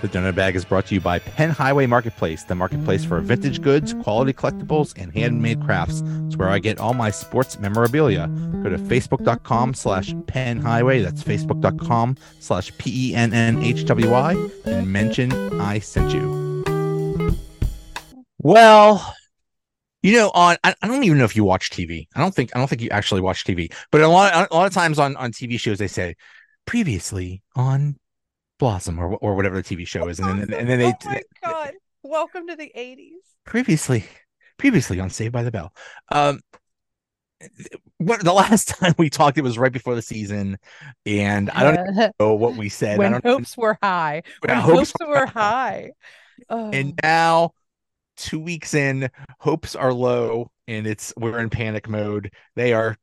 The Donut Bag is brought to you by Penn Highway Marketplace, the marketplace for vintage goods, quality collectibles, and handmade crafts. It's where I get all my sports memorabilia. Go to facebook.com slash Penn Highway. That's facebook.com slash P E N N H W Y and mention I sent you. Well, you know, on I, I don't even know if you watch TV. I don't think I don't think you actually watch TV. But a lot a lot of times on on TV shows they say previously on Blossom or or whatever the TV show is, and then and then they. Oh my god! Welcome to the '80s. Previously, previously on Saved by the Bell. Um, what the last time we talked, it was right before the season, and I don't know what we said. when I don't hopes were high. When When hopes hopes were high. Oh, and now two weeks in hopes are low and it's we're in panic mode they are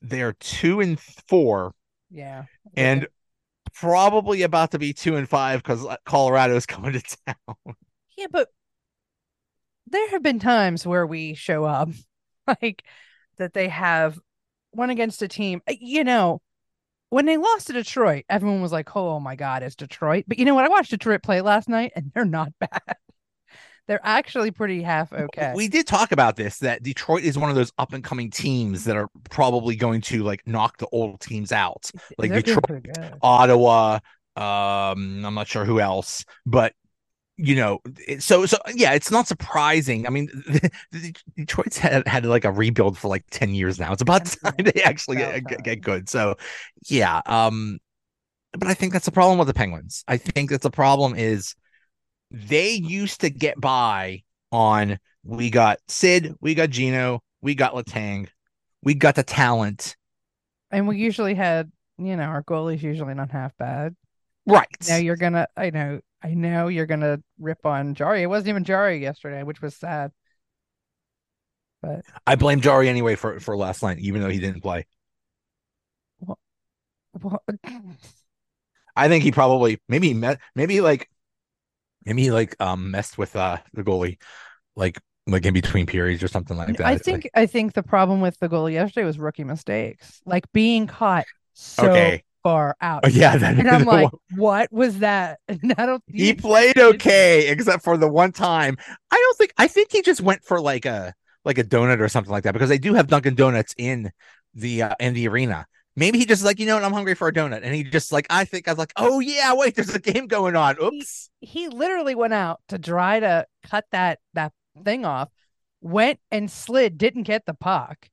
they are two and four yeah. and probably about to be two and five because colorado is coming to town yeah, but there have been times where we show up like that they have won against a team. uh, You know, when they lost to Detroit, everyone was like, "Oh my god, it's Detroit." But you know what? I watched Detroit play last night, and they're not bad. They're actually pretty half okay. we did talk about this that detroit is one of those up and coming teams that are probably going to like knock the old teams out like They're Detroit. Ottawa. Um, I'm not sure who else, but you know, so so yeah, it's not surprising. I mean, the, the Detroit's had had like a rebuild for like ten years now. It's about time they actually get, get good. So yeah, um, but I think that's the problem with the Penguins. I think that's the problem is they used to get by on we got Sid, we got Gino, we got Letang, we got the talent. And we usually had, you know, our goalie's usually not half bad. Right. Now you're gonna, I know, I know you're gonna rip on Jarry. It wasn't even Jarry yesterday, which was sad. But I blame Jarry anyway for for last night, even though he didn't play. well, I think he probably maybe he met maybe like maybe he like um messed with uh the goalie like like in between periods or something like that. I Like, think I think the problem with the goal yesterday was rookie mistakes, like being caught so Okay. far out. oh, yeah, that, And I'm like, what was that? And I don't. he you- played okay except for the one time. I don't think I think he just went for like a like a donut or something like that because they do have Dunkin' Donuts in the uh, in the arena. Maybe he just like you know what I'm hungry for a donut and he just like I think I was like oh yeah wait there's a game going on oops he literally went out to try to cut that that thing off, went and slid, didn't get the puck.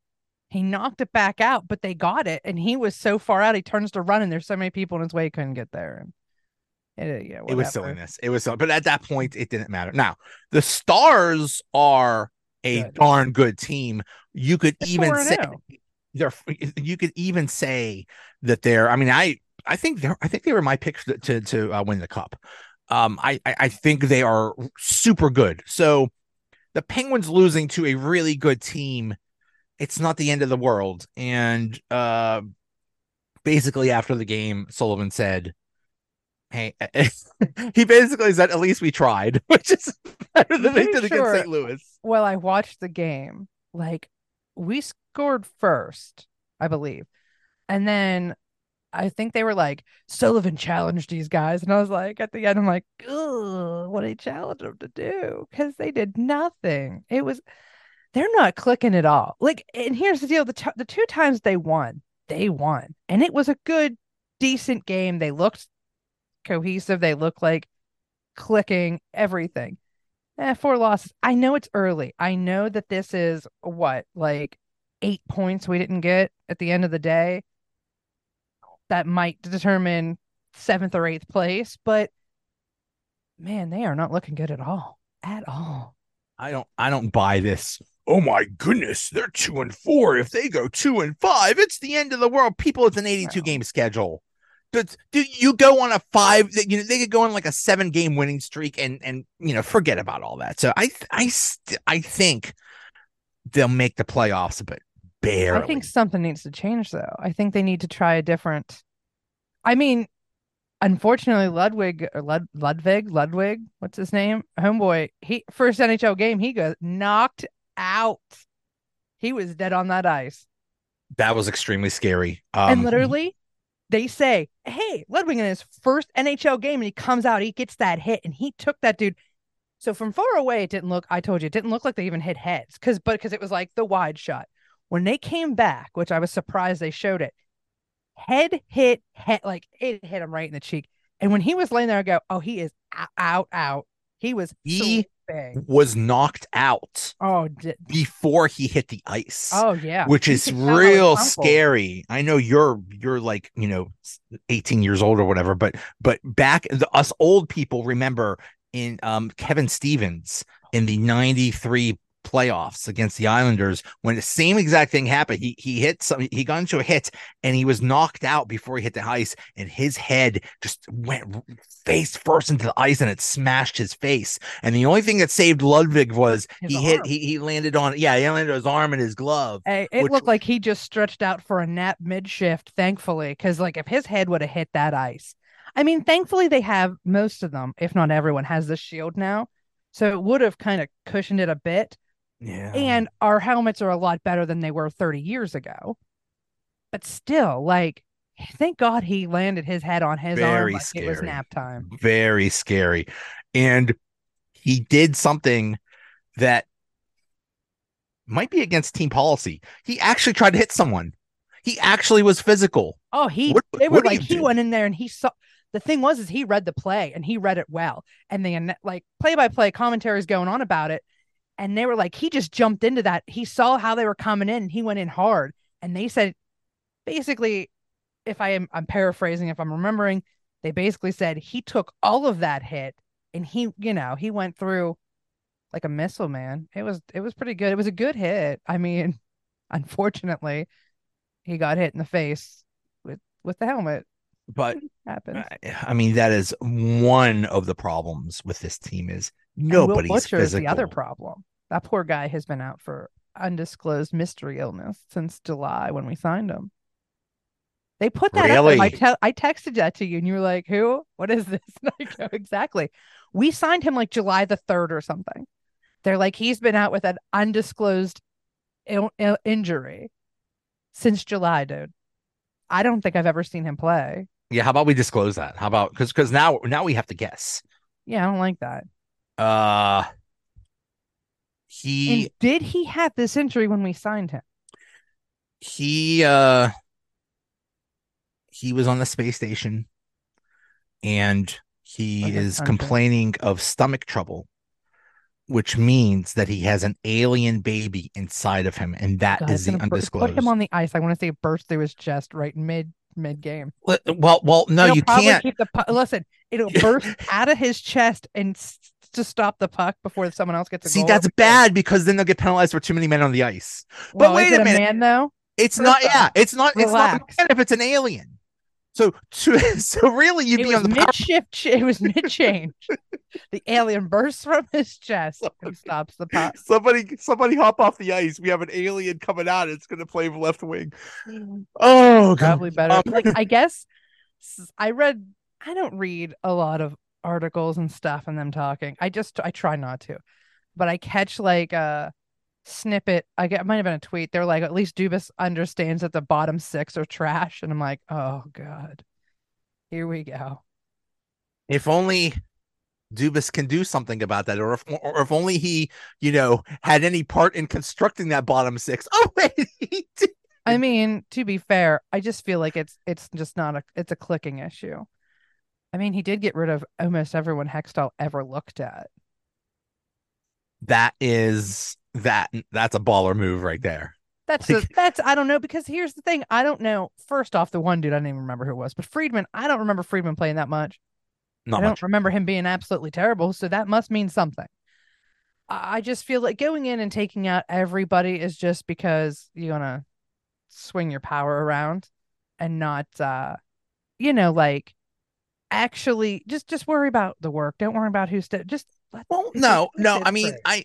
He knocked it back out, but they got it, and he was so far out. He turns to run, and there's so many people in his way, he couldn't get there. And it, uh, yeah, it was silliness it was so but at that point it didn't matter. Now the Stars are a Good. darn good team. You could even say 0. They're you could even say that they're i mean i i think they're i think they were my picks to to, to uh, win the cup. Um I, I i think they are super good. So the penguins losing to a really good team it's not the end of the world. And uh basically after the game sullivan said hey he basically said at least we tried which is better than they did against sure- st louis. Well, I watched the game. Like we scored first, I believe, and then I think they were like Sullivan challenged these guys, and I was like, at the end, I'm like, what did he challenge them to do? Because they did nothing. It was they're not clicking at all. Like, and here's the deal: the t- the two times they won, they won, and it was a good, decent game. They looked cohesive. They looked like clicking everything. Eh, four losses. I know it's early. I know that this is what, like eight points we didn't get at the end of the day. That might determine seventh or eighth place, but man, they are not looking good at all. At all. I don't I don't buy this. Oh my goodness, they're two and four. If they go two and five, it's the end of the world. People, it's an 82 No. game schedule. Do, do you go on a five? You know, they could go on like a seven game winning streak and and you know forget about all that. So I I I think they'll make the playoffs, but barely. I think something needs to change though. I think they need to try a different I mean, unfortunately Ludvig or Lud- Ludvig, Ludvig, what's his name? Homeboy, he first NHL game, he got knocked out. He was dead on that ice. that was extremely scary. Um, and literally they say, hey, Ludvig in his first NHL game, and he comes out, he gets that hit, and he took that dude. So from far away, it didn't look. I told you, it didn't look like they even hit heads, because but because it was like the wide shot. When they came back, which I was surprised they showed it, head hit head like it hit him right in the cheek. And when he was laying there, I go, oh, he is out, out, out. He was He sleeping. Was knocked out Oh, di- before he hit the ice. oh yeah. which You is could tell how real scary. I know you're you're like you know 18 years old or whatever, but but back the, us old people remember in um Kevin Stevens in the 93 playoffs against the Islanders when the same exact thing happened. He he hit some he got into a hit and he was knocked out before he hit the ice and his head just went face first into the ice and it smashed his face. And the only thing that saved Ludvig was His he hit he, he landed on yeah, he landed on his arm and his glove. Hey, it which- looked like he just stretched out for a nap mid shift, thankfully, because like if his head would have hit that ice, I mean, thankfully they have most of them, if not everyone, has the shield now, so it would have kind of cushioned it a bit. Yeah. And our helmets are a lot better than they were 30 years ago, but still, like, thank God he landed his head on his arm Very like it was scary. nap time. very scary. And he did something that might be against team policy. He actually tried to hit someone. He actually was physical. Oh, he What- they were like he do? went in there and he saw the thing was is he read the play and he read it well. And the like play by play commentaries going on about it. And they were like, he just jumped into that. He saw how they were coming in and he went in hard. And they said basically, if I am I'm paraphrasing, if I'm remembering, they basically said he took all of that hit and he, you know, he went through like a missile, man. It was it was pretty good. It was a good hit. I mean, unfortunately, he got hit in the face with with the helmet. But Happens. I- I mean, that is one of the problems with this team is And Will nobody's Butcher physical. is the other problem. That poor guy has been out for undisclosed mystery illness since July when we signed him. They put that up. there. I Really? tell I texted that to you and you were like, "Who? What is this?" And I go, "Exactly." We signed him like July the third or something. They're like, he's been out with an undisclosed injury since July, dude. I don't think I've ever seen him play. Yeah, how about we disclose that? How about because because now now we have to guess. Yeah, I don't like that. Uh he And did he have this injury when we signed him? he uh he was on the space station and he a is complaining of stomach trouble which means that he has an alien baby inside of him and that God, is the undisclosed Put him on the ice. I want to see it burst through his chest right mid mid game. well well, well no you can't keep the. Listen, it'll burst out of his chest and to stop the puck before someone else gets a see goal. that's bad because then they'll get penalized for too many men on the ice Well, wait a it a minute. man though? it's First not yeah it's not it's not relax. if it's an alien so to, so really you'd It be on the mid shift. It was mid change. the alien bursts from his chest and stops the puck. Somebody, somebody, hop off the ice. We have an alien coming out. It's going to play left wing. Oh, God. Probably better. Um, like I guess I read. I don't read a lot of articles and stuff and them talking. I just I try not to, but I catch like a snippet. I get it might have been a tweet. They're like, at least Dubas understands that the bottom six are trash, and I'm like, oh god, here we go. if only Dubas can do something about that, or if, or if only he, you know, had any part in constructing that bottom six. Oh wait, he did. I mean, to be fair, I just feel like it's it's just not a it's a clicking issue. I mean, he did get rid of almost everyone Hextall ever looked at. That is that. That's a baller move right there. That's Like- a, that's I don't know because here's the thing I don't know. First off, the one dude I don't even remember who it was, but Friedman I don't remember Friedman playing that much. Not I don't remember him being absolutely terrible, so that must mean something. I I just feel like going in and taking out everybody is just because you're gonna swing your power around and not uh you know like actually just just worry about the work. Don't worry about who's st- just let Well, no, just- no. I mean. I.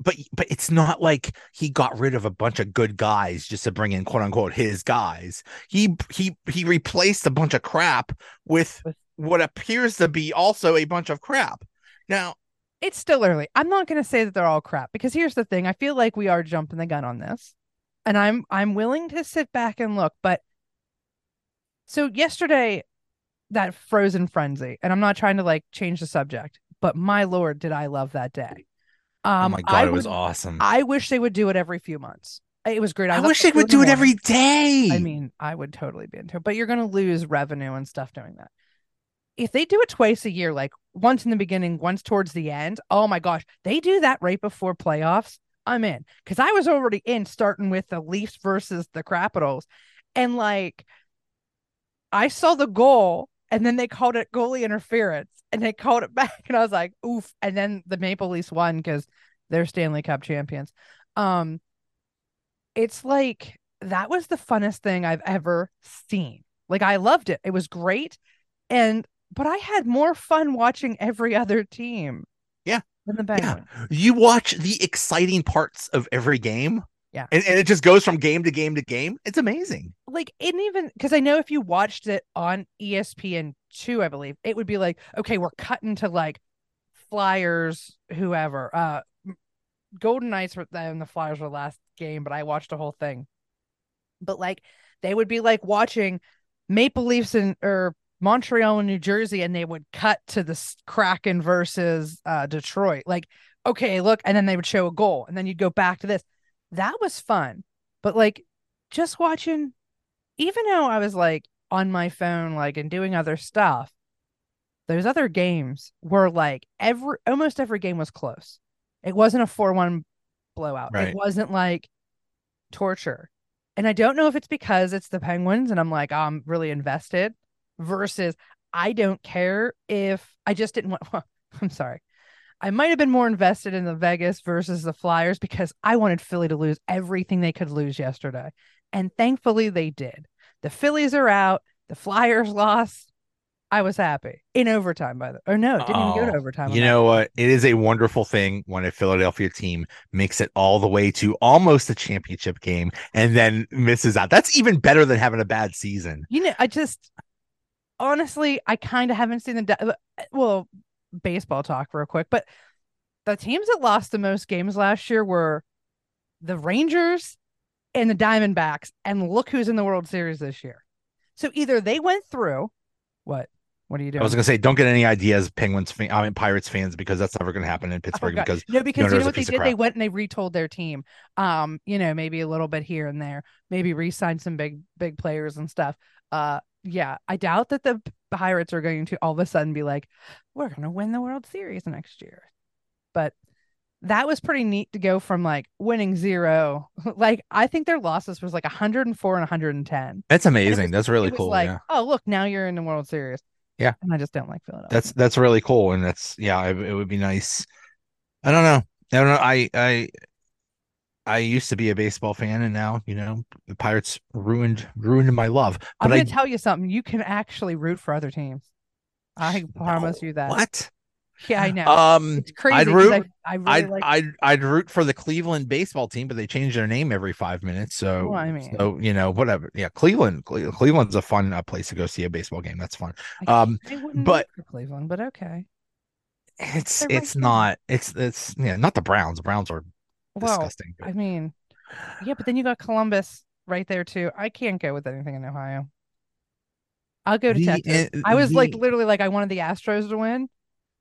But but it's not like he got rid of a bunch of good guys just to bring in quote unquote his guys. He he he replaced a bunch of crap with With- what appears to be also a bunch of crap. Now, it's still early. I'm not going to say that they're all crap because here's the thing. I feel like we are jumping the gun on this. And I'm I'm willing to sit back and look, but So yesterday, that frozen frenzy, and I'm not trying to like change the subject, but my lord, did I love that day. oh Um, my god, I it was would- awesome. I wish they would do it every few months. It was great. I love wish they would do it every morning. day. I mean, I would totally be into it, but you're going to lose revenue and stuff doing that. If they do it twice a year, like once in the beginning, once towards the end, oh my gosh, they do that right before playoffs. I'm in because I was already in starting with the Leafs versus the Capitals. And like, I saw the goal and then they called it goalie interference and they called it back. And I was like, oof. And then the Maple Leafs won because they're Stanley Cup champions. Um, it's like that was the funnest thing I've ever seen. Like I loved it. It was great. And but I had more fun watching every other team. Yeah. Than the Penguins. you watch the exciting parts of every game. Yeah. And, and it just goes from game to game to game. It's amazing. Like it even because I know if you watched it on ESPN two, I believe, it would be like, okay, we're cutting to like Flyers, whoever. Uh Golden Knights were and the Flyers were last game, but I watched the whole thing. But like they would be like watching Maple Leafs and or Montreal and New Jersey, and they would cut to the Kraken versus uh Detroit. Like, okay, look, and then they would show a goal, and then you'd go back to this. That was fun. But like just watching, even though I was like on my phone, like and doing other stuff, those other games were like every almost every game was close. It wasn't a 4 1 blowout. Right. It wasn't like torture. And I don't know if it's because it's the Penguins and I'm like, oh, I'm really invested versus I don't care if I just didn't want. Well, I'm sorry. I might have been more invested in the Vegas versus the Flyers because I wanted Philly to lose everything they could lose yesterday. And thankfully they did. The Phillies are out. The Flyers lost. I was happy in overtime by the or no, it didn't even go to Oh, overtime. You know what? It is a wonderful thing when a Philadelphia team makes it all the way to almost a championship game and then misses out. That's even better than having a bad season. You know, I just honestly, I kind of haven't seen the uh, well baseball talk real quick, but the teams that lost the most games last year were the Rangers and the Diamondbacks, and look who's in the World Series this year. So either they went through what? What are you doing? I was gonna say, don't get any ideas, Penguins, fan, I mean Pirates fans, because that's never gonna happen in Oh, Pittsburgh. God. because no, because you know what they did? They went and they retold their team. Um, you know, maybe a little bit here and there, maybe re-signed some big, big players and stuff. Uh, yeah, I doubt that the Pirates are going to all of a sudden be like, we're gonna win the World Series next year. But that was pretty neat to go from like winning zero. like I think their losses was like 104 and 110. that's amazing. was- that's really cool. like, yeah, oh look, now you're in the World Series. Yeah. and I just don't like Philadelphia. that's that's really cool, and that's yeah, it, it would be nice. I don't know. I don't know. I I I used to be a baseball fan, and now you know the Pirates ruined ruined my love. I'm gonna tell you something. You can actually root for other teams. I promise No. you that. what? Yeah, I know. Um, it's crazy. I'd root. I, I really I'd, like. I'd I'd root for the Cleveland baseball team, but they change their name every five minutes. So, Well, I mean- so you know, whatever. Yeah, Cleveland. Cleveland's a fun uh, place to go see a baseball game. That's fun. Um, but- Cleveland, but okay. it's They're right it's there. not. It's it's yeah, not the Browns. The Browns are Well, disgusting. I mean, yeah, but then you got Columbus right there too. I can't go with anything in Ohio. I'll go to The, Texas. uh, I was like literally like I wanted the Astros to win,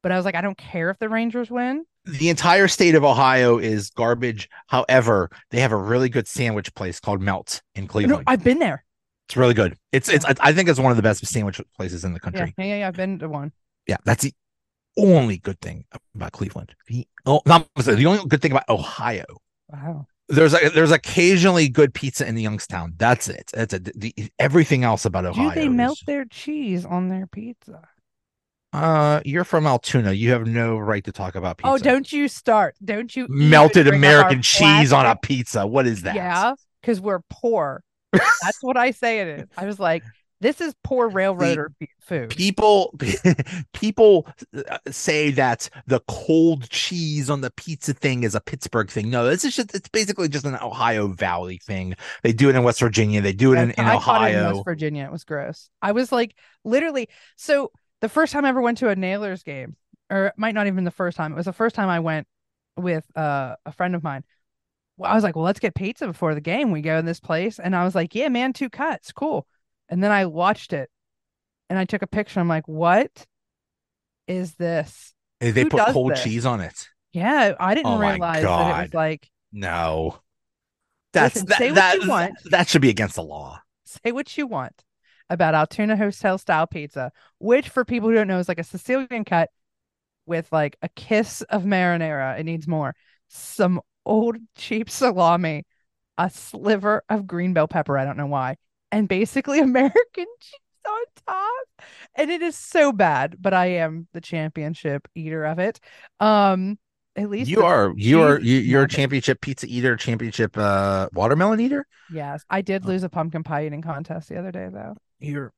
but I was like I don't care if the Rangers win. the entire state of Ohio is garbage. However, they have a really good sandwich place called Melt in Cleveland. No, I've been there. it's really good. It's it's. I think it's one of the best sandwich places in the country. yeah, yeah, yeah. I've been to one. Yeah, that's the only good thing about Cleveland. The oh, not the only good thing about Ohio. Wow. There's a, there's occasionally good pizza in Youngstown. That's it. That's a, the, everything else about Ohio. Do they melt is- their cheese on their pizza? Uh, you're from Altoona. You have no right to talk about pizza. Oh, don't you start. Don't you melted bring up our American cheese on a pizza. What is that? Yeah, because we're poor. That's what I say it is. I was like, this is poor railroader f- food. people people uh, say that the cold cheese on the pizza thing is a Pittsburgh thing. No, this is just it's basically just an Ohio Valley thing. They do it in West Virginia. They do it in, in I caught it in Ohio. West Virginia. It was gross. I was like, literally. So the first time I ever went to a Nailers game, or it might not even the first time. It was the first time I went with uh, a friend of mine. Well, I was like, well, let's get pizza before the game. We go in this place, and I was like, yeah, man, two cuts, cool. And then I watched it and I took a picture. I'm like, what is this? They Who put cold this? cheese on it. Yeah, I didn't Oh realize that it was God. like, No. That's Listen, that, say what that, you want. that should be against the law. say what you want about Altoona Hotel style pizza, which for people who don't know is like a Sicilian cut with like a kiss of marinara. It needs more. Some old cheap salami, a sliver of green bell pepper. I don't know why. And basically American cheese on top. And it is so bad, but I am the championship eater of it. Um, at least You are you are you, you're a championship pizza eater, championship uh watermelon eater. Yes, I did Oh. lose a pumpkin pie eating contest the other day though. You're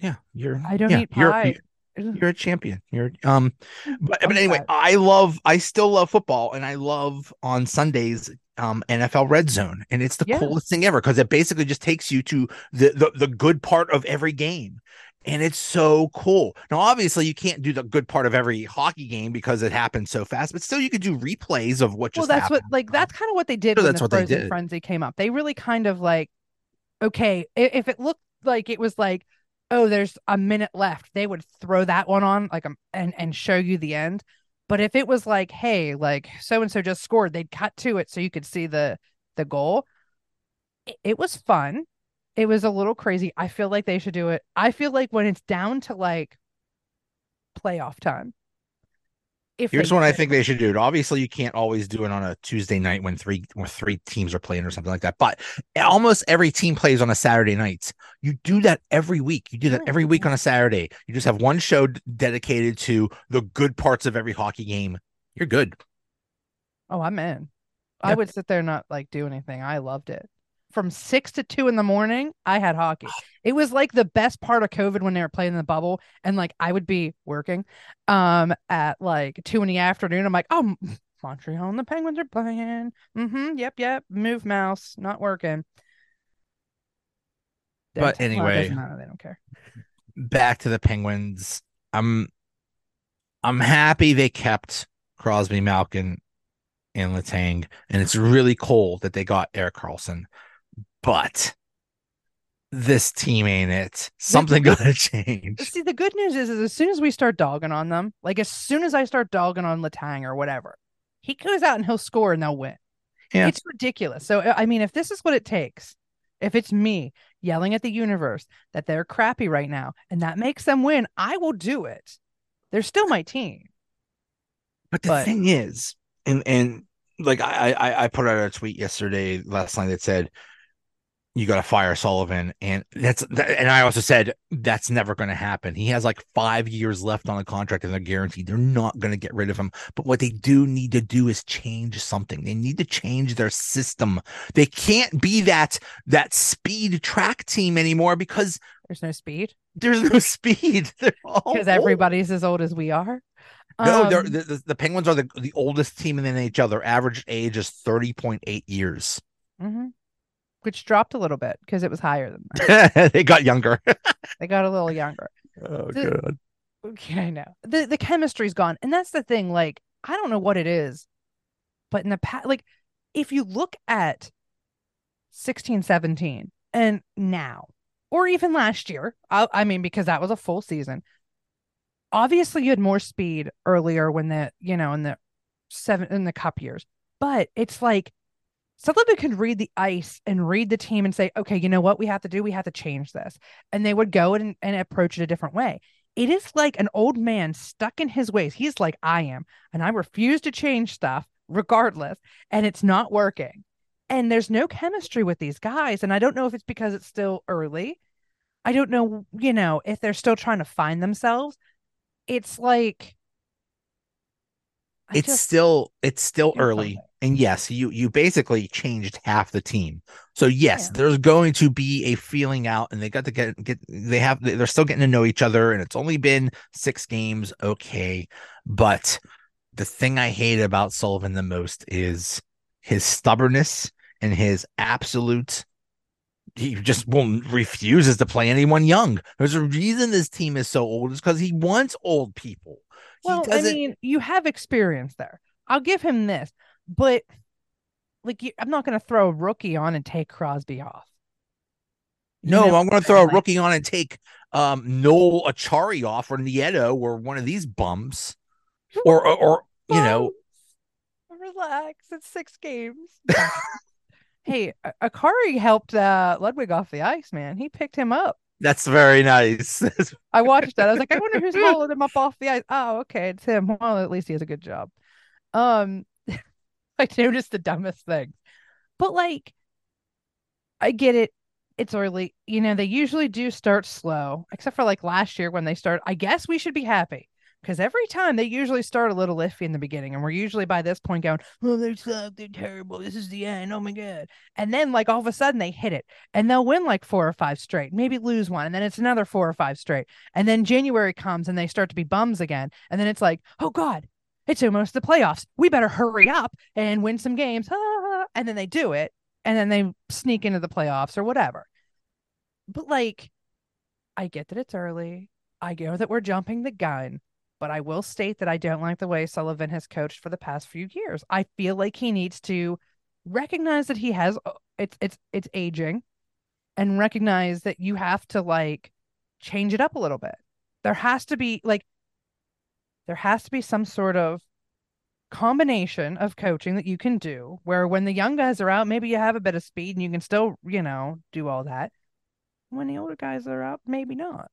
yeah, you're I don't yeah, eat you're, pie. You're a champion. You're um but, but anyway, fat. I love I still love football and I love on Sundays um NFL Red Zone and it's the Yeah. coolest thing ever because it basically just takes you to the, the the good part of every game. And it's so cool. Now, obviously, you can't do the good part of every hockey game because it happens so fast, but still, you could do replays of what well that's happened. what like that's kind of what they did when that's the what they frozen did. frenzy came up they really kind of like okay if it looked like it was like oh there's a minute left. They would throw that one on like um, and and show you the end. But if it was like hey like so and so just scored they'd cut to it so you could see the the goal. It, it was fun. It was a little crazy. I feel like they should do it. I feel like when it's down to like playoff time if Here's what I think they should do. Obviously, you can't always do it on a Tuesday night when three when three teams are playing or something like that. But almost every team plays on a Saturday night. You do that every week. You do that every week on a Saturday. You just have one show dedicated to the good parts of every hockey game. You're good. Oh, I'm in. I would sit there and not like do anything. I loved it. From six to two in the morning, I had hockey. It was like the best part of COVID when they were playing in the bubble, and like I would be working, um, at like two in the afternoon. I'm like, oh, Montreal and the Penguins are playing. Mm-hmm. Yep, yep. Move mouse, not working. But Don't- well, anyway. doesn't. They don't care. Back to the Penguins. I'm I'm happy they kept Crosby, Malkin, and Letang, and it's really cool that they got Erik Karlsson. But this team ain't it. Something gonna change. See, the good news is, is as soon as we start dogging on them, like as soon as I start dogging on Letang or whatever, he goes out and he'll score and they'll win. Yeah. It's ridiculous. So I mean, if this is what it takes, if it's me yelling at the universe that they're crappy right now and that makes them win, I will do it. They're still my team. But the But- thing is, and and like I, I I put out a tweet yesterday, last night that said you got to fire Sullivan, and that's that, and I also said that's never going to happen. He has like five years left on the contract, and they're guaranteed they're not going to get rid of him. But what they do need to do is change something. They need to change their system. They can't be that that speed track team anymore because There's no speed there's no speed. Because everybody's as old as we are. No, Um, the, the, Penguins are the, the oldest team in the NHL. Their average age is 30.8 years. mhm. Which dropped a little bit because it was higher than that. they got younger. They got a little younger. Oh, The- God. Okay, I know. The the chemistry's gone. And that's the thing. Like, I don't know what it is, but in the past, like, if you look at 16, 17 and now, or even last year, I, I mean, because that was a full season, obviously you had more speed earlier when the, you know, in the seven, in the cup years. But it's like, Sullivan could read the ice and read the team and say, okay, you know what we have to do? We have to change this. And they would go and, and approach it a different way it is like an old man stuck in his ways. He's like, I am, and I refuse to change stuff regardless, and it's not working. And there's no chemistry with these guys. And I don't know if it's because it's still early. I don't know, you know, if they're still trying to find themselves. It's like, I It's just- still it's still early. something. And yes, you you basically changed half the team. So yes, Yeah. there's going to be a feeling out and they got to get get they have they're still getting to know each other and it's only been 6 games, okay. But the thing I hate about Sullivan the most is his stubbornness and his absolute he just won't refuses to play anyone young. There's a reason this team is so old is because he wants old people. well, I mean, you have experience there. I'll give him this, but like, you, I'm not going to throw a rookie on and take Crosby off. No, know, I'm going to throw a rookie on and take um Noel Acciari off or Nieto or one of these bums, or or, or you know, relax. It's six games. hey, Acciari helped uh, Ludvig off the ice, man. He picked him up. that's very nice. I watched that. I was like, I wonder who's hauling him up off the ice. Oh, okay, it's him. Well, at least he has a good job. Um, I noticed the dumbest thing, but like, I get it. It's early. You know, they usually do start slow, except for like last year when they start. I guess we should be happy because every time they usually start a little iffy in the beginning, and we're usually by this point going, "Oh, they suck. They're terrible. This is the end. Oh my god!" And then like all of a sudden they hit it, and they'll win like four or five straight, maybe lose one, and then it's another four or five straight, and then January comes and they start to be bums again, and then it's like, "Oh god." It's almost the playoffs. We better hurry up and win some games. And then they do it, and then they sneak into the playoffs or whatever. But like, I get that it's early. I know that we're jumping the gun, but I will state that I don't like the way Sullivan has coached for the past few years. I feel like he needs to recognize that he has uh, it's it's it's aging and recognize that you have to like change it up a little bit. There has to be like there has to be some sort of combination of coaching that you can do where when the young guys are out, maybe you have a bit of speed and you can still, you know, do all that. When the older guys are out, maybe not.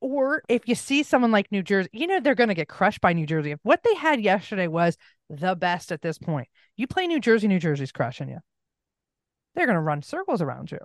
Or if you see someone like New Jersey, you know, they're going to get crushed by New Jersey. If what they had yesterday was the best at this point, you play New Jersey, New Jersey's crushing you. They're going to run circles around you.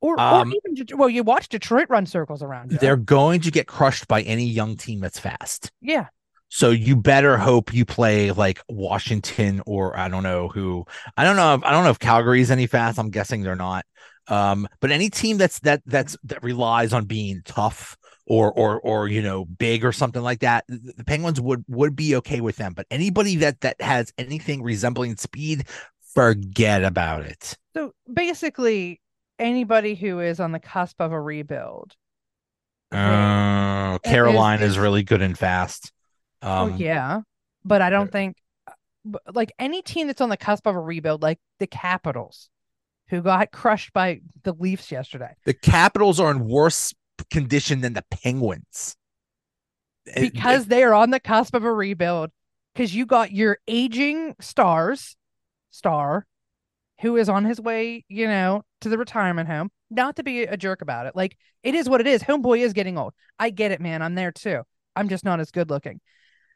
Or, Um, or even, well, you watch Detroit run circles around you. They're going to get crushed by any young team that's fast. yeah. So you better hope you play like Washington or I don't know who. I don't know. If, I don't know if Calgary's any fast. I'm guessing they're not. Um, but any team that's that that's that relies on being tough or or or you know big or something like that, the the Penguins would would be okay with them. But anybody that that has anything resembling speed, forget about it. So basically, anybody who is on the cusp of a rebuild. Uh, is- is is- really good and fast. Um, oh, yeah. But I don't think, like any team that's on the cusp of a rebuild, like the Capitals, who got crushed by the Leafs yesterday, the Capitals are in worse condition than the Penguins. It- because they are on the cusp of a rebuild. Because you got your aging stars, star, who is on his way, you know, to the retirement home. Not to be a jerk about it. Like it is what it is. Homeboy is getting old. I get it, man. I'm there too. I'm just not as good looking.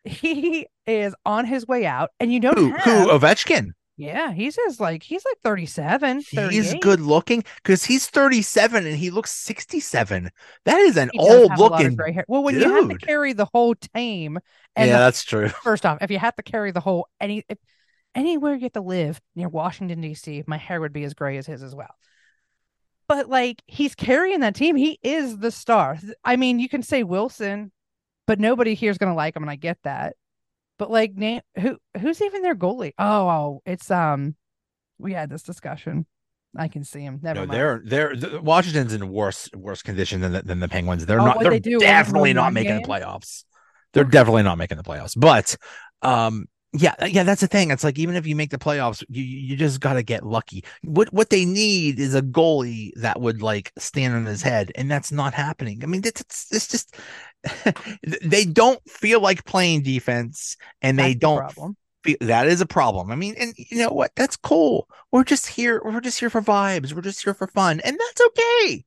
He is on his way out, and you don't who, have. who Ovechkin? Yeah, he's just like he's like 37, He's good looking because he's 37 and he looks 67. That is an old have a lot of looking. gray hair. Well, when you have to carry the whole team, and Yeah, the- that's true. first off, if you have to carry the whole any if, anywhere you get to live near Washington D.C., my hair would be as gray as his as well. But like he's carrying that team, he is the star. I mean, you can say Wilson, but nobody here's gonna like him, and I get that. But like, name who who's even their goalie? Oh, oh, it's um, we had this discussion. I can see him. Never No, mind. they're they're the, Washington's in worse worse condition than the, than the Penguins. They're Oh, not. They're they do? Definitely not making the playoffs. They're definitely not making the playoffs. But um, yeah, uh, yeah, that's the thing. It's like even if you make the playoffs, you you just got to get lucky. What what they need is a goalie that would like stand on his head, and that's not happening. I mean, it's it's, it's just they don't feel like playing defense, and they That's don't problem. feel that is a problem. I mean, and you know what? That's cool. We're just here. We're just here for vibes. We're just here for fun, and that's okay.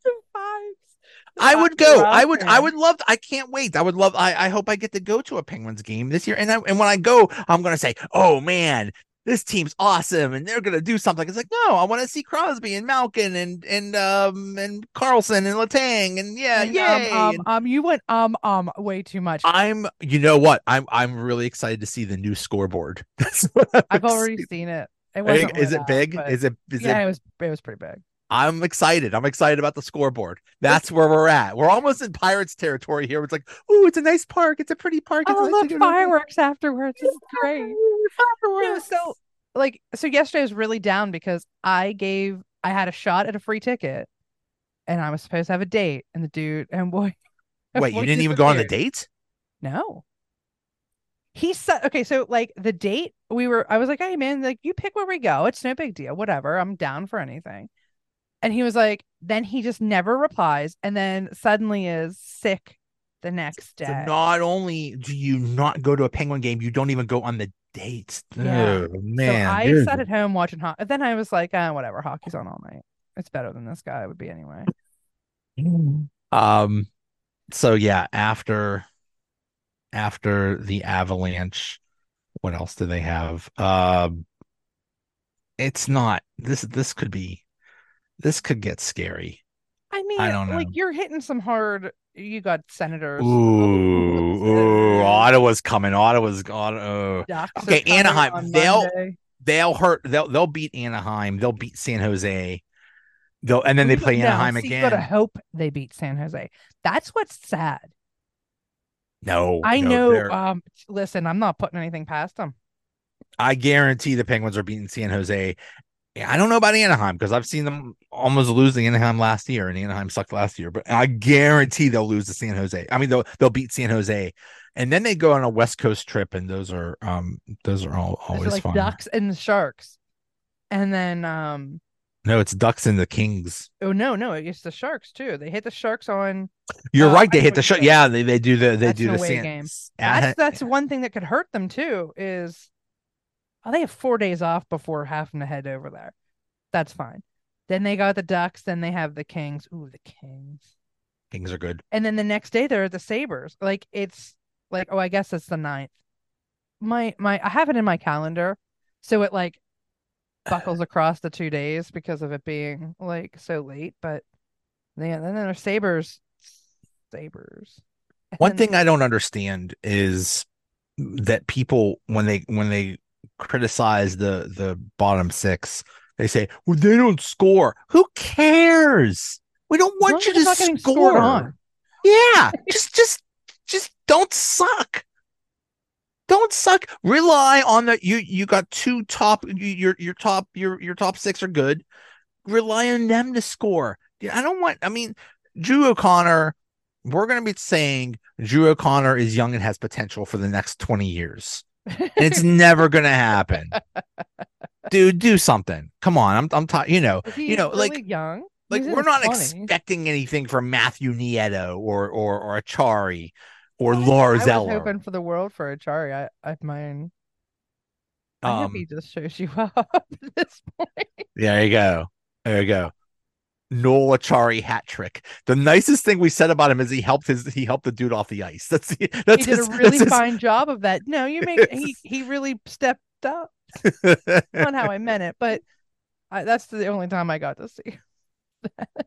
I would go. I would. I would love. I can't wait. I would love. I. I hope I get to go to a Penguins game this year. And I, and when I go, I'm gonna say, "Oh man, this team's awesome," and they're gonna do something. It's like, no, I want to see Crosby and Malkin and and um and Karlsson and Letang and yeah, yay. Um, um, um, you went um um way too much. I'm. You know what? I'm. I'm really excited to see the new scoreboard. That's what I'm I've already seen it. It I wasn't Is it big? Is it? Is yeah, it? it was. It was pretty big. I'm excited. I'm excited about the scoreboard. That's where we're at. We're almost in Pirates territory here. It's like, ooh, it's a nice park. It's a pretty park. It's Oh, nice to fireworks afterwards. Is great. Fireworks. so like, so yesterday was really down because I gave, I had a shot at a free ticket, and I was supposed to have a date, and the dude and boy, Wait, you didn't even go on the date? No. He said, okay, so like the date, we were, I was like, hey man, like you pick where we go. It's no big deal. Whatever. I'm down for anything. And he was like, then he just never replies, and then suddenly is sick the next day. So not only do you not go to a Penguin game, you don't even go on the dates. Yeah. Oh, man. so I sat at home watching hockey. Then I was like, ah, whatever, hockey's on all night. It's better than this guy would be anyway. Um so yeah, after after the avalanche, what else do they have? Um it's not this this could be this could get scary. I mean, I don't know. like you're hitting some hard. You got Senators. Ooh, ooh, Ottawa's coming. Ottawa's gone. Oh. Okay, Anaheim, they'll- Monday. They'll hurt. They'll they'll beat Anaheim. They'll beat San Jose. They'll and then they play no, Anaheim see, You gotta hope they beat San Jose. That's what's sad. No, I no, know. Um, listen, I'm not putting anything past them. I guarantee the Penguins are beating San Jose. I don't know about Anaheim because I've seen them almost losing Anaheim last year, and Anaheim sucked last year. But I guarantee they'll lose to San Jose. I mean, they'll they'll beat San Jose, and then they go on a West Coast trip, and those are um those are all are always like fun. Ducks and the Sharks, and then um, No, it's Ducks and the Kings. oh no, no, it's the Sharks too. They hit the Sharks on. You're Uh, right. They hit the saying. Yeah, they, they do the they That's do the game. That's that's one thing that could hurt them too. Is oh, they have four days off before having to head over there. That's fine. Then they got the Ducks. Then they have the Kings. Ooh, the Kings. Kings are good. And then the next day they're the Sabres. Like it's like oh, I guess it's the ninth. My my I have it in my calendar, so it like buckles across the two days because of it being like so late. But yeah, then there's Sabres. Sabres. One thing I don't understand is that people when they when they criticize the the bottom six, they say, "Well, they don't score. Who cares? We don't want you to not getting scored score. on. Yeah, just just just don't suck. Don't suck. Rely on that. You you got two top. Your your top your your top six are good. Rely on them to score. I don't want. I mean, Drew O'Connor. We're gonna be saying Drew O'Connor is young and has potential for the next twenty years, it's never gonna happen. Dude, do something. Come on. I'm I'm tired. You know, you know, really like young. like we're not 20s. expecting anything from Matthew Nieto or or or Acciari or I Lars I was Eller. hoping for the world for Acciari. I I mean, I hope Um, he just shows you up at this point. there you go. There you go. Noel Acciari hat trick. The nicest thing we said about him is he helped his he helped the dude off the ice. That's the, He that's did his, a really that's his- fine job of that. No, you make he he really stepped up. Not how I meant it, but I, that's the only time I got to see. that. so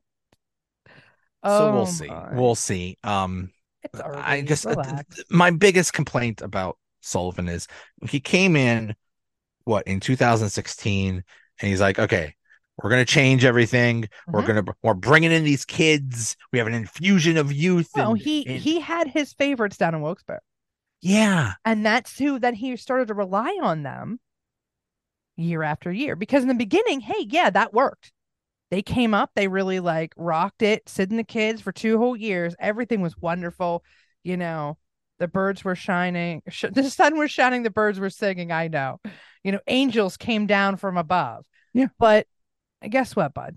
Oh we'll see. my. We'll see. Um I just uh, my biggest complaint about Sullivan is he came in what in 2016 and he's like, okay, we're gonna change everything. We're Mhm. gonna we're bringing in these kids. We have an infusion of youth. No, and, he and- he had his favorites down in Wilkes-Barre. yeah, And that's who then he started to rely on them year after year. Because in the beginning, hey, yeah, that worked. They came up, they really like rocked it, Sid and the kids for two whole years. Everything was wonderful. You know, the birds were shining, sh- the sun was shining, the birds were singing. I know. You know, angels came down from above. Yeah. But guess what, bud?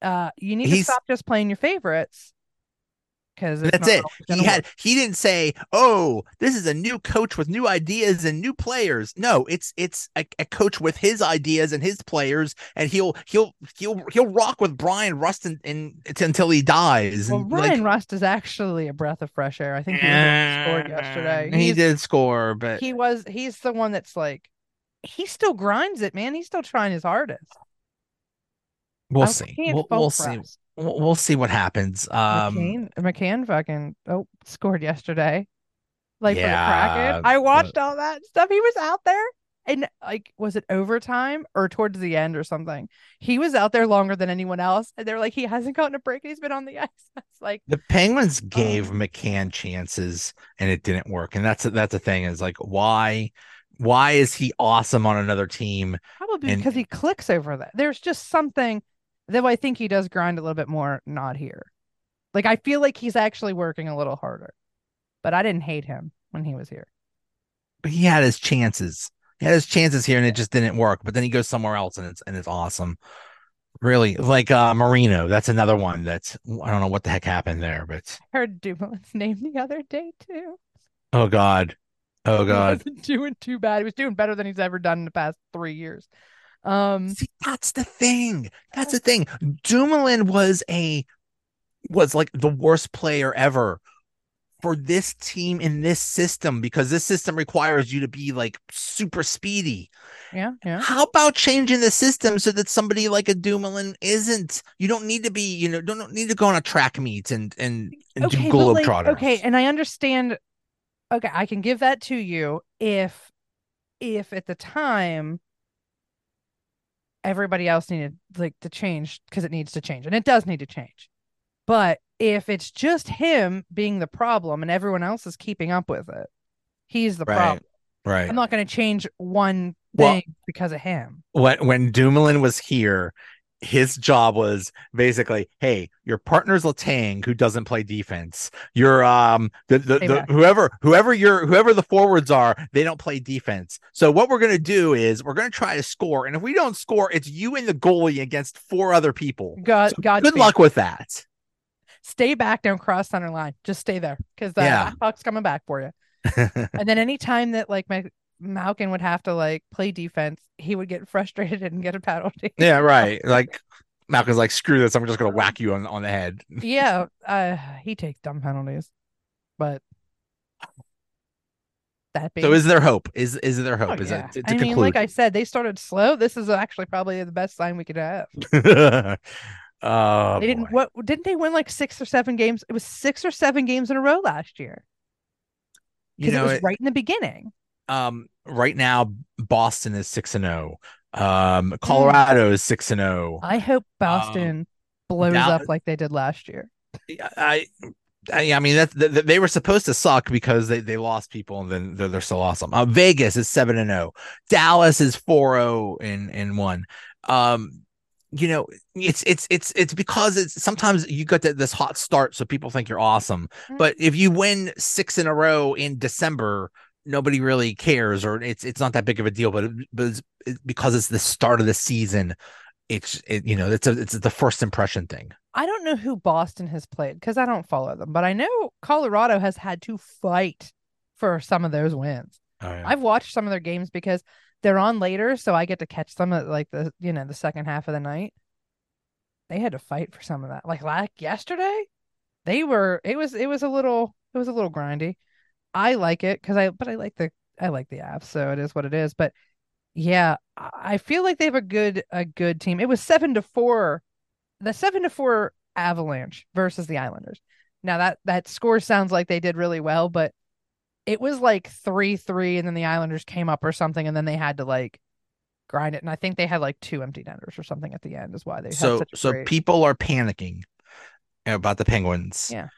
Uh, you need He's- to stop just playing your favorites. Because that's it. He had he didn't say, "Oh, this is a new coach with new ideas and new players." No, it's it's a, a coach with his ideas and his players, and he'll he'll he'll he'll rock with Bryan Rustin in, until he dies. Well, and, Ryan like, Rust is actually a breath of fresh air. I think he was the one who scored yesterday. He did score, but He was. He's the one that's like, he still grinds it, man. He's still trying his hardest. We'll see. We'll, we'll see. We'll, we'll see what happens. Um, McCann, McCann fucking oh scored yesterday, like Yeah. I watched all that stuff. He was out there, and like, was it overtime or towards the end or something? He was out there longer than anyone else, and they're like, he hasn't gotten a break. He's been on the ice. It's like, the Penguins gave Um, McCann chances, and it didn't work. And that's that's the thing is like why why is he awesome on another team? Probably And- because he clicks over that. There's just something that I think he does grind a little bit more, not here. Like I feel like he's actually working a little harder. But I didn't hate him when he was here. But he had his chances. He had his chances here, and it just didn't work. But then he goes somewhere else, and it's and it's awesome. Really, like uh Marino. That's another one. That's I don't know what the heck happened there, but I heard Dumoulin's name the other day too. oh god, oh He god. wasn't doing too bad. He was doing better than he's ever done in the past three years. Um, See, that's the thing. That's the thing. Dumoulin was a was like the worst player ever for this team in this system because this system requires you to be like super speedy. yeah, yeah. How about changing the system so that somebody like a Dumoulin isn't? You don't need to be, you know, don't, need to go on a track meet and and, and okay, do but globe like, okay, and I understand. Okay, I can give that to you if, if at the time everybody else needed like to change because it needs to change, and it does need to change. But if it's just him being the problem and everyone else is keeping up with it, he's the right, problem. right. I'm not going to change one Well- thing because of him. when when Dumoulin was here, his job was basically, hey, your partner's Letang who doesn't play defense. Your um the, the, the whoever whoever your whoever the forwards are, they don't play defense. So what we're gonna do is we're gonna try to score, and if we don't score, it's you and the goalie against four other people. God, So God, good luck with that. Stay back, don't cross center line. Just stay there because the Yeah. puck's coming back for you. And then anytime that like my Malkin would have to like play defense, he would get frustrated and get a penalty. yeah, right. Like Malkin's like, screw this, I'm just gonna whack you on, on the head. yeah, uh, he takes dumb penalties, but that being So is there hope? Is is there hope? Oh, is yeah. it to, to I mean, conclude? like I said, they started slow. This is actually probably the best sign we could have. oh, they didn't boy. what didn't they win like six or seven games? It was six or seven games in a row last year you because it was it- right in the beginning. Um right now Boston is 6 and 0. Um Colorado is 6 and 0. I hope Boston blows now- up like they did last year. I I, I mean that th- th- they were supposed to suck because they, they lost people and then they're, they're still awesome. Uh, Vegas is 7 and 0. Dallas is 4-0 in in 1. Um you know it's it's it's it's because it's sometimes you get that this hot start so people think you're awesome Mm. but if you win six in a row in december nobody really cares or it's it's not that big of a deal but it, but it's, it's because it's the start of the season it's it, you know it's a it's the first impression thing I don't know who Boston has played because I don't follow them, but I know Colorado has had to fight for some of those wins. oh, yeah. I've watched some of their games because they're on later, so I get to catch them at like the you know the second half of the night. They had to fight for some of that. Like like yesterday, they were. It was it was a little it was a little grindy. I like it because I but I like the I like the app, so it is what it is. But yeah, I feel like they have a good a good team. It was seven to four, the seven to four Avalanche versus the Islanders. Now that that score sounds like they did really well, but it was like three three, and then the Islanders came up or something, and then they had to like grind it. And I think they had like two empty netters or something at the end, is why they had so so great- people are panicking about the penguins Yeah.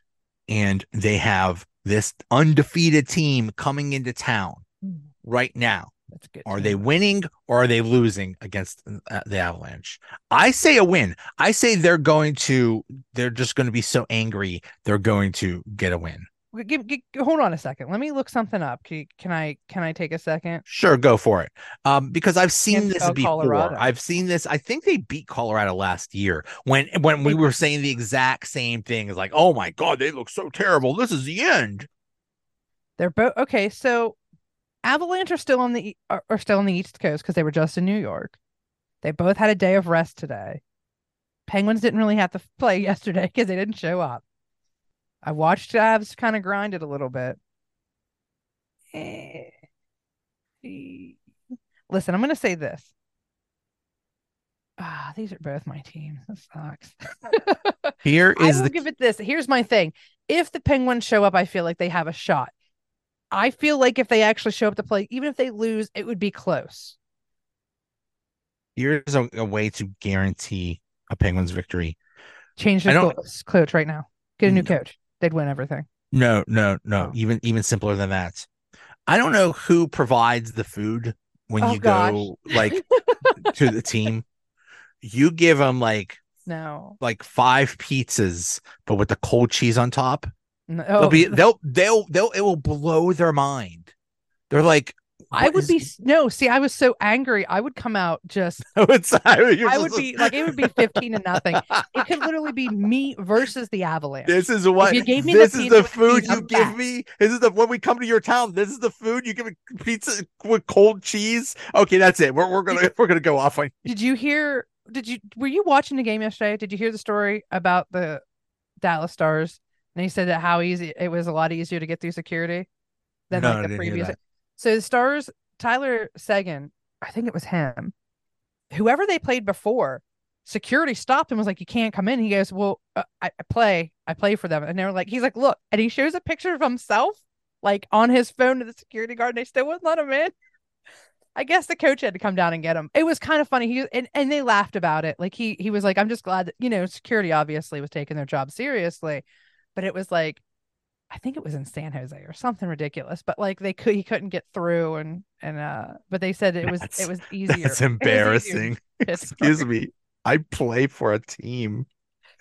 And they have this undefeated team coming into town Mm, right now That's good. Are they winning or are they losing against uh, the Avalanche? I say a win. I say they're going to, they're just going to be so angry, they're going to get a win. Give, give, hold on a second. Let me look something up. Can, can I can I take a second? Sure, go for it. Um, because I've seen this before. Colorado. I've seen this. I think they beat Colorado last year when when we were saying the exact same thing. It's like, oh my god, they look so terrible. This is the end. They're both okay. So Avalanche are still on the are, are still on the East Coast because they were just in New York. They both had a day of rest today. Penguins didn't really have to play yesterday because they didn't show up. I watched Avs kind of grind it a little bit. Listen, I'm going to say this. Ah, these are both my teams. This sucks. Here is I will the give it this. Here's my thing. If the Penguins show up, I feel like they have a shot. I feel like if they actually show up to play, even if they lose, it would be close. here's a, a way to guarantee a Penguins victory. Change the coach, right now. Get a new coach. They'd win everything. No, no, no. Oh. Even even simpler than that. I don't know who provides the food when Oh, you gosh. go like to the team. You give them like No. like five pizzas, but with the cold cheese on top. no. They'll be oh. they'll they'll they'll it will blow their mind. They're like, I would is- be no. See, I was so angry. I would come out just. It's- you're I would be like it would be fifteen to nothing. It could literally be me versus the Avalanche. This is what you gave me the this is pizza the food you give back. me. This is the when we come to your town. This is the food you give me pizza with cold cheese. Okay, that's it. We're, we're gonna we're gonna go off on Did you hear? Did you were you watching the game yesterday? Did you hear the story about the Dallas Stars? And he said that how easy it was a lot easier to get through security than No, like the previous. So the Stars, Tyler Seguin, I think it was him. Whoever they played before, security stopped and was like, "You can't come in." He goes, "Well, uh, I, I play, I play for them," and they were like, "He's like, look," and he shows a picture of himself like on his phone to the security guard, and they still wouldn't let him in. I guess the coach had to come down and get him. It was kind of funny. He and, and they laughed about it. Like he he was like, I'm just glad that you know security obviously was taking their job seriously, but it was like, I think it was in San Jose or something ridiculous. But like they could he couldn't get through and and uh, but they said it was That's- it was easier. That's It easier embarrassing. Excuse me. I play for a team.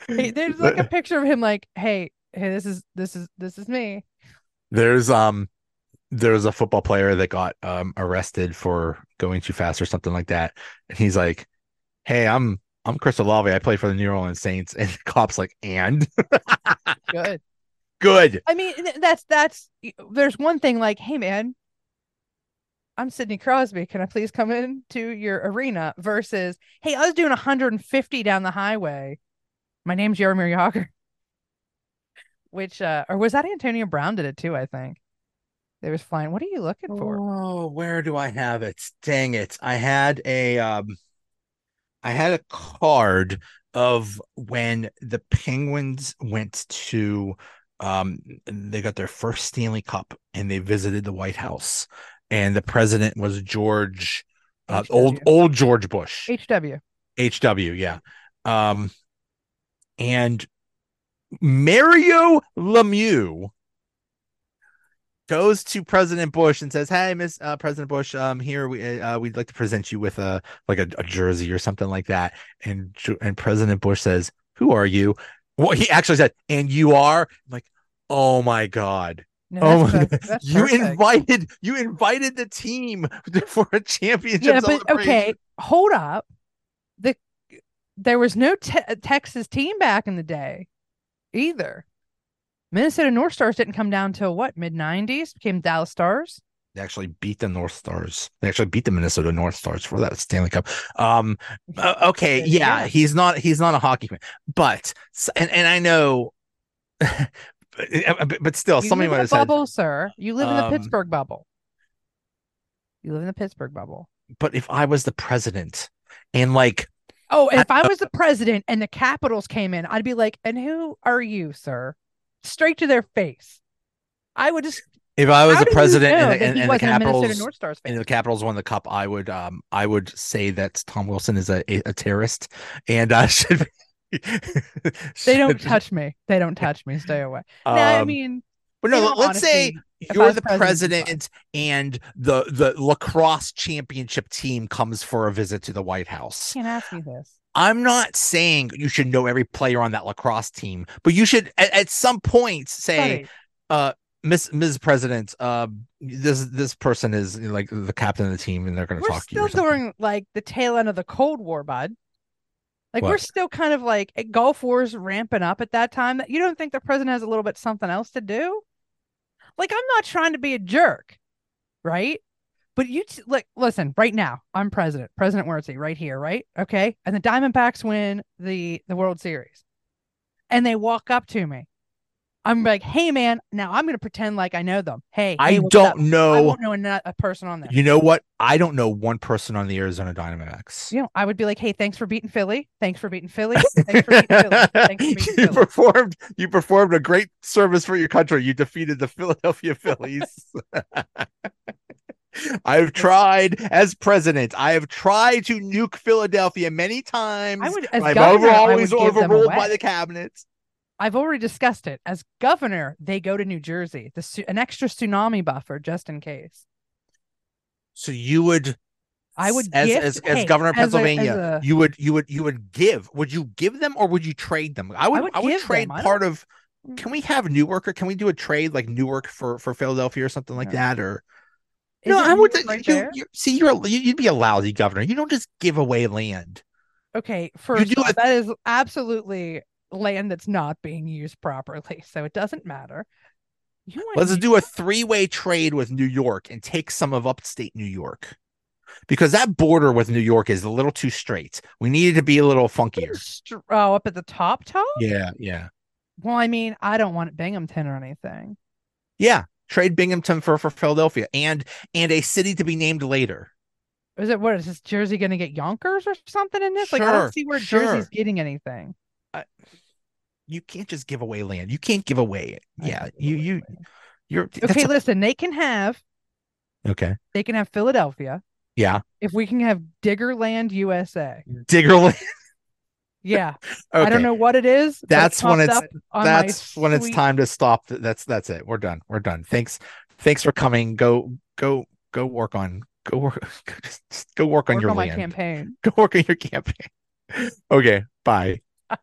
Hey, there's like a picture of him like, hey, hey, this is this is this is me. There's um there's a football player that got um arrested for going too fast or something like that. And he's like, Hey, I'm I'm Chris Olave. I play for the New Orleans Saints. And the cop's like, and Good. Good. I mean, that's that's there's one thing like, hey man, I'm Sidney Crosby. Can I please come in to your arena? Versus, hey, I was doing 150 down the highway. My name's Jaromir Jagr. Which uh or was that Antonio Brown did it too, I think. They was flying. What are you looking for? Oh, where do I have it? Dang it. I had a um I had a card of when the Penguins went to um they got their first Stanley Cup and they visited the White House and the president was George uh, old old George Bush. HW. HW, yeah. Um and Mario Lemieux goes to President Bush and says, "Hey, Miss uh, President Bush, um, here we uh, we'd like to present you with a like a, a jersey or something like that." And and President Bush says, "Who are you?" Well, he actually said, "And you are." I'm like, "Oh my god." No, Oh my God. You perfect. invited you invited the team for a championship yeah, but okay, hold up. The there was no te- Texas team back in the day either. Minnesota North Stars didn't come down till what mid '90s, became Dallas Stars. They actually beat the North Stars. They actually beat the Minnesota North Stars for that Stanley Cup. Um, uh, okay, yeah, he's not he's not a hockey fan, but and and I know, but, still, You somebody might have said, bubble, sir. You live in the Um, Pittsburgh bubble. You live in the Pittsburgh bubble. but if I was the president and like Oh, I- if I was the president and the Capitals came in, I'd be like, "And who are you, sir?" Straight to their face. I would just. If I was how the you president know and, the- and, and the wasn't a Minnesota Capitals North Stars fan? and the Capitals won the cup, I would um I would say that Tom Wilson is a a, a terrorist and uh, should. Be, They don't should- touch me. They don't touch me. Stay away. no, I um, mean, But no, let's say honesty, I you're the president, it'd be fine. president and the the lacrosse championship team comes for a visit to the White House. can't ask me this. I'm not saying you should know every player on that lacrosse team, but you should at, at some point say, uh, Miss Ms. President, uh, this this person is like the captain of the team, and they're going to we're talk to you. still or something." during like the tail end of the Cold War, bud. Like we're still kind of like eh, Gulf War's ramping up at that time. That you don't think the president has a little bit something else to do? Like I'm not trying to be a jerk, right? But you t- like listen right now. I'm president, President Wertzy, right here, right? Okay, and the Diamondbacks win the the World Series, and they walk up to me. I'm like, hey man, now I'm gonna pretend like I know them. Hey, I hey, don't up? I know. won't know a, a person on there. You know what? I don't know one person on the Arizona Diamondbacks. you know, I would be like, "Hey, thanks for beating Philly. Thanks for beating Philly. Thanks for beating Philly. Thanks for beating you Philly." performed you performed a great service for your country. You defeated the Philadelphia Phillies. I've tried as president. I have tried to nuke Philadelphia many times. I would, as I'm governor, over I always would overruled by the cabinet. I've already discussed it. As governor, they go to New Jersey, the an extra tsunami buffer just in case. So you would I would as gift- as, as governor of as a- as Pennsylvania, a- you would you would you would give. Would you give them or would you trade them? I would I would would, give them. trade part of can we have Newark or can we do a trade like Newark for for Philadelphia or something like No. that or no, Isn't I would. right you, you, see, you're a- you- you'd be a lousy governor. You don't just give away land. Okay, first do off, it- that is absolutely land that's not being used properly, so it doesn't matter. Let's New- do a three-way trade with New York and take some of upstate New York. Because that border with New York is a little too straight. We need it to be a little funkier. Oh, up at the top, top. Yeah, yeah. Well, I mean, I don't want Binghamton or anything. Yeah. Trade Binghamton for, for Philadelphia and and a city to be named later. Is it what is this Jersey going to get Yonkers or something in this? Like, I Sure, don't see where Jersey's getting anything. You can't just give away land. You can't give away it. I Yeah. You you be- you're Okay, a- listen, they can have okay. they can have Philadelphia Yeah. if we can have Diggerland, USA. Diggerland. Yeah, Okay. I don't know what it is. That's when it's- up on my that's when it's time to stop. That's that's it. We're done. We're done. Thanks. Thanks for coming. Go go go work on go work just go work on your on land. campaign. Go work on your campaign. Okay. Bye. Bye.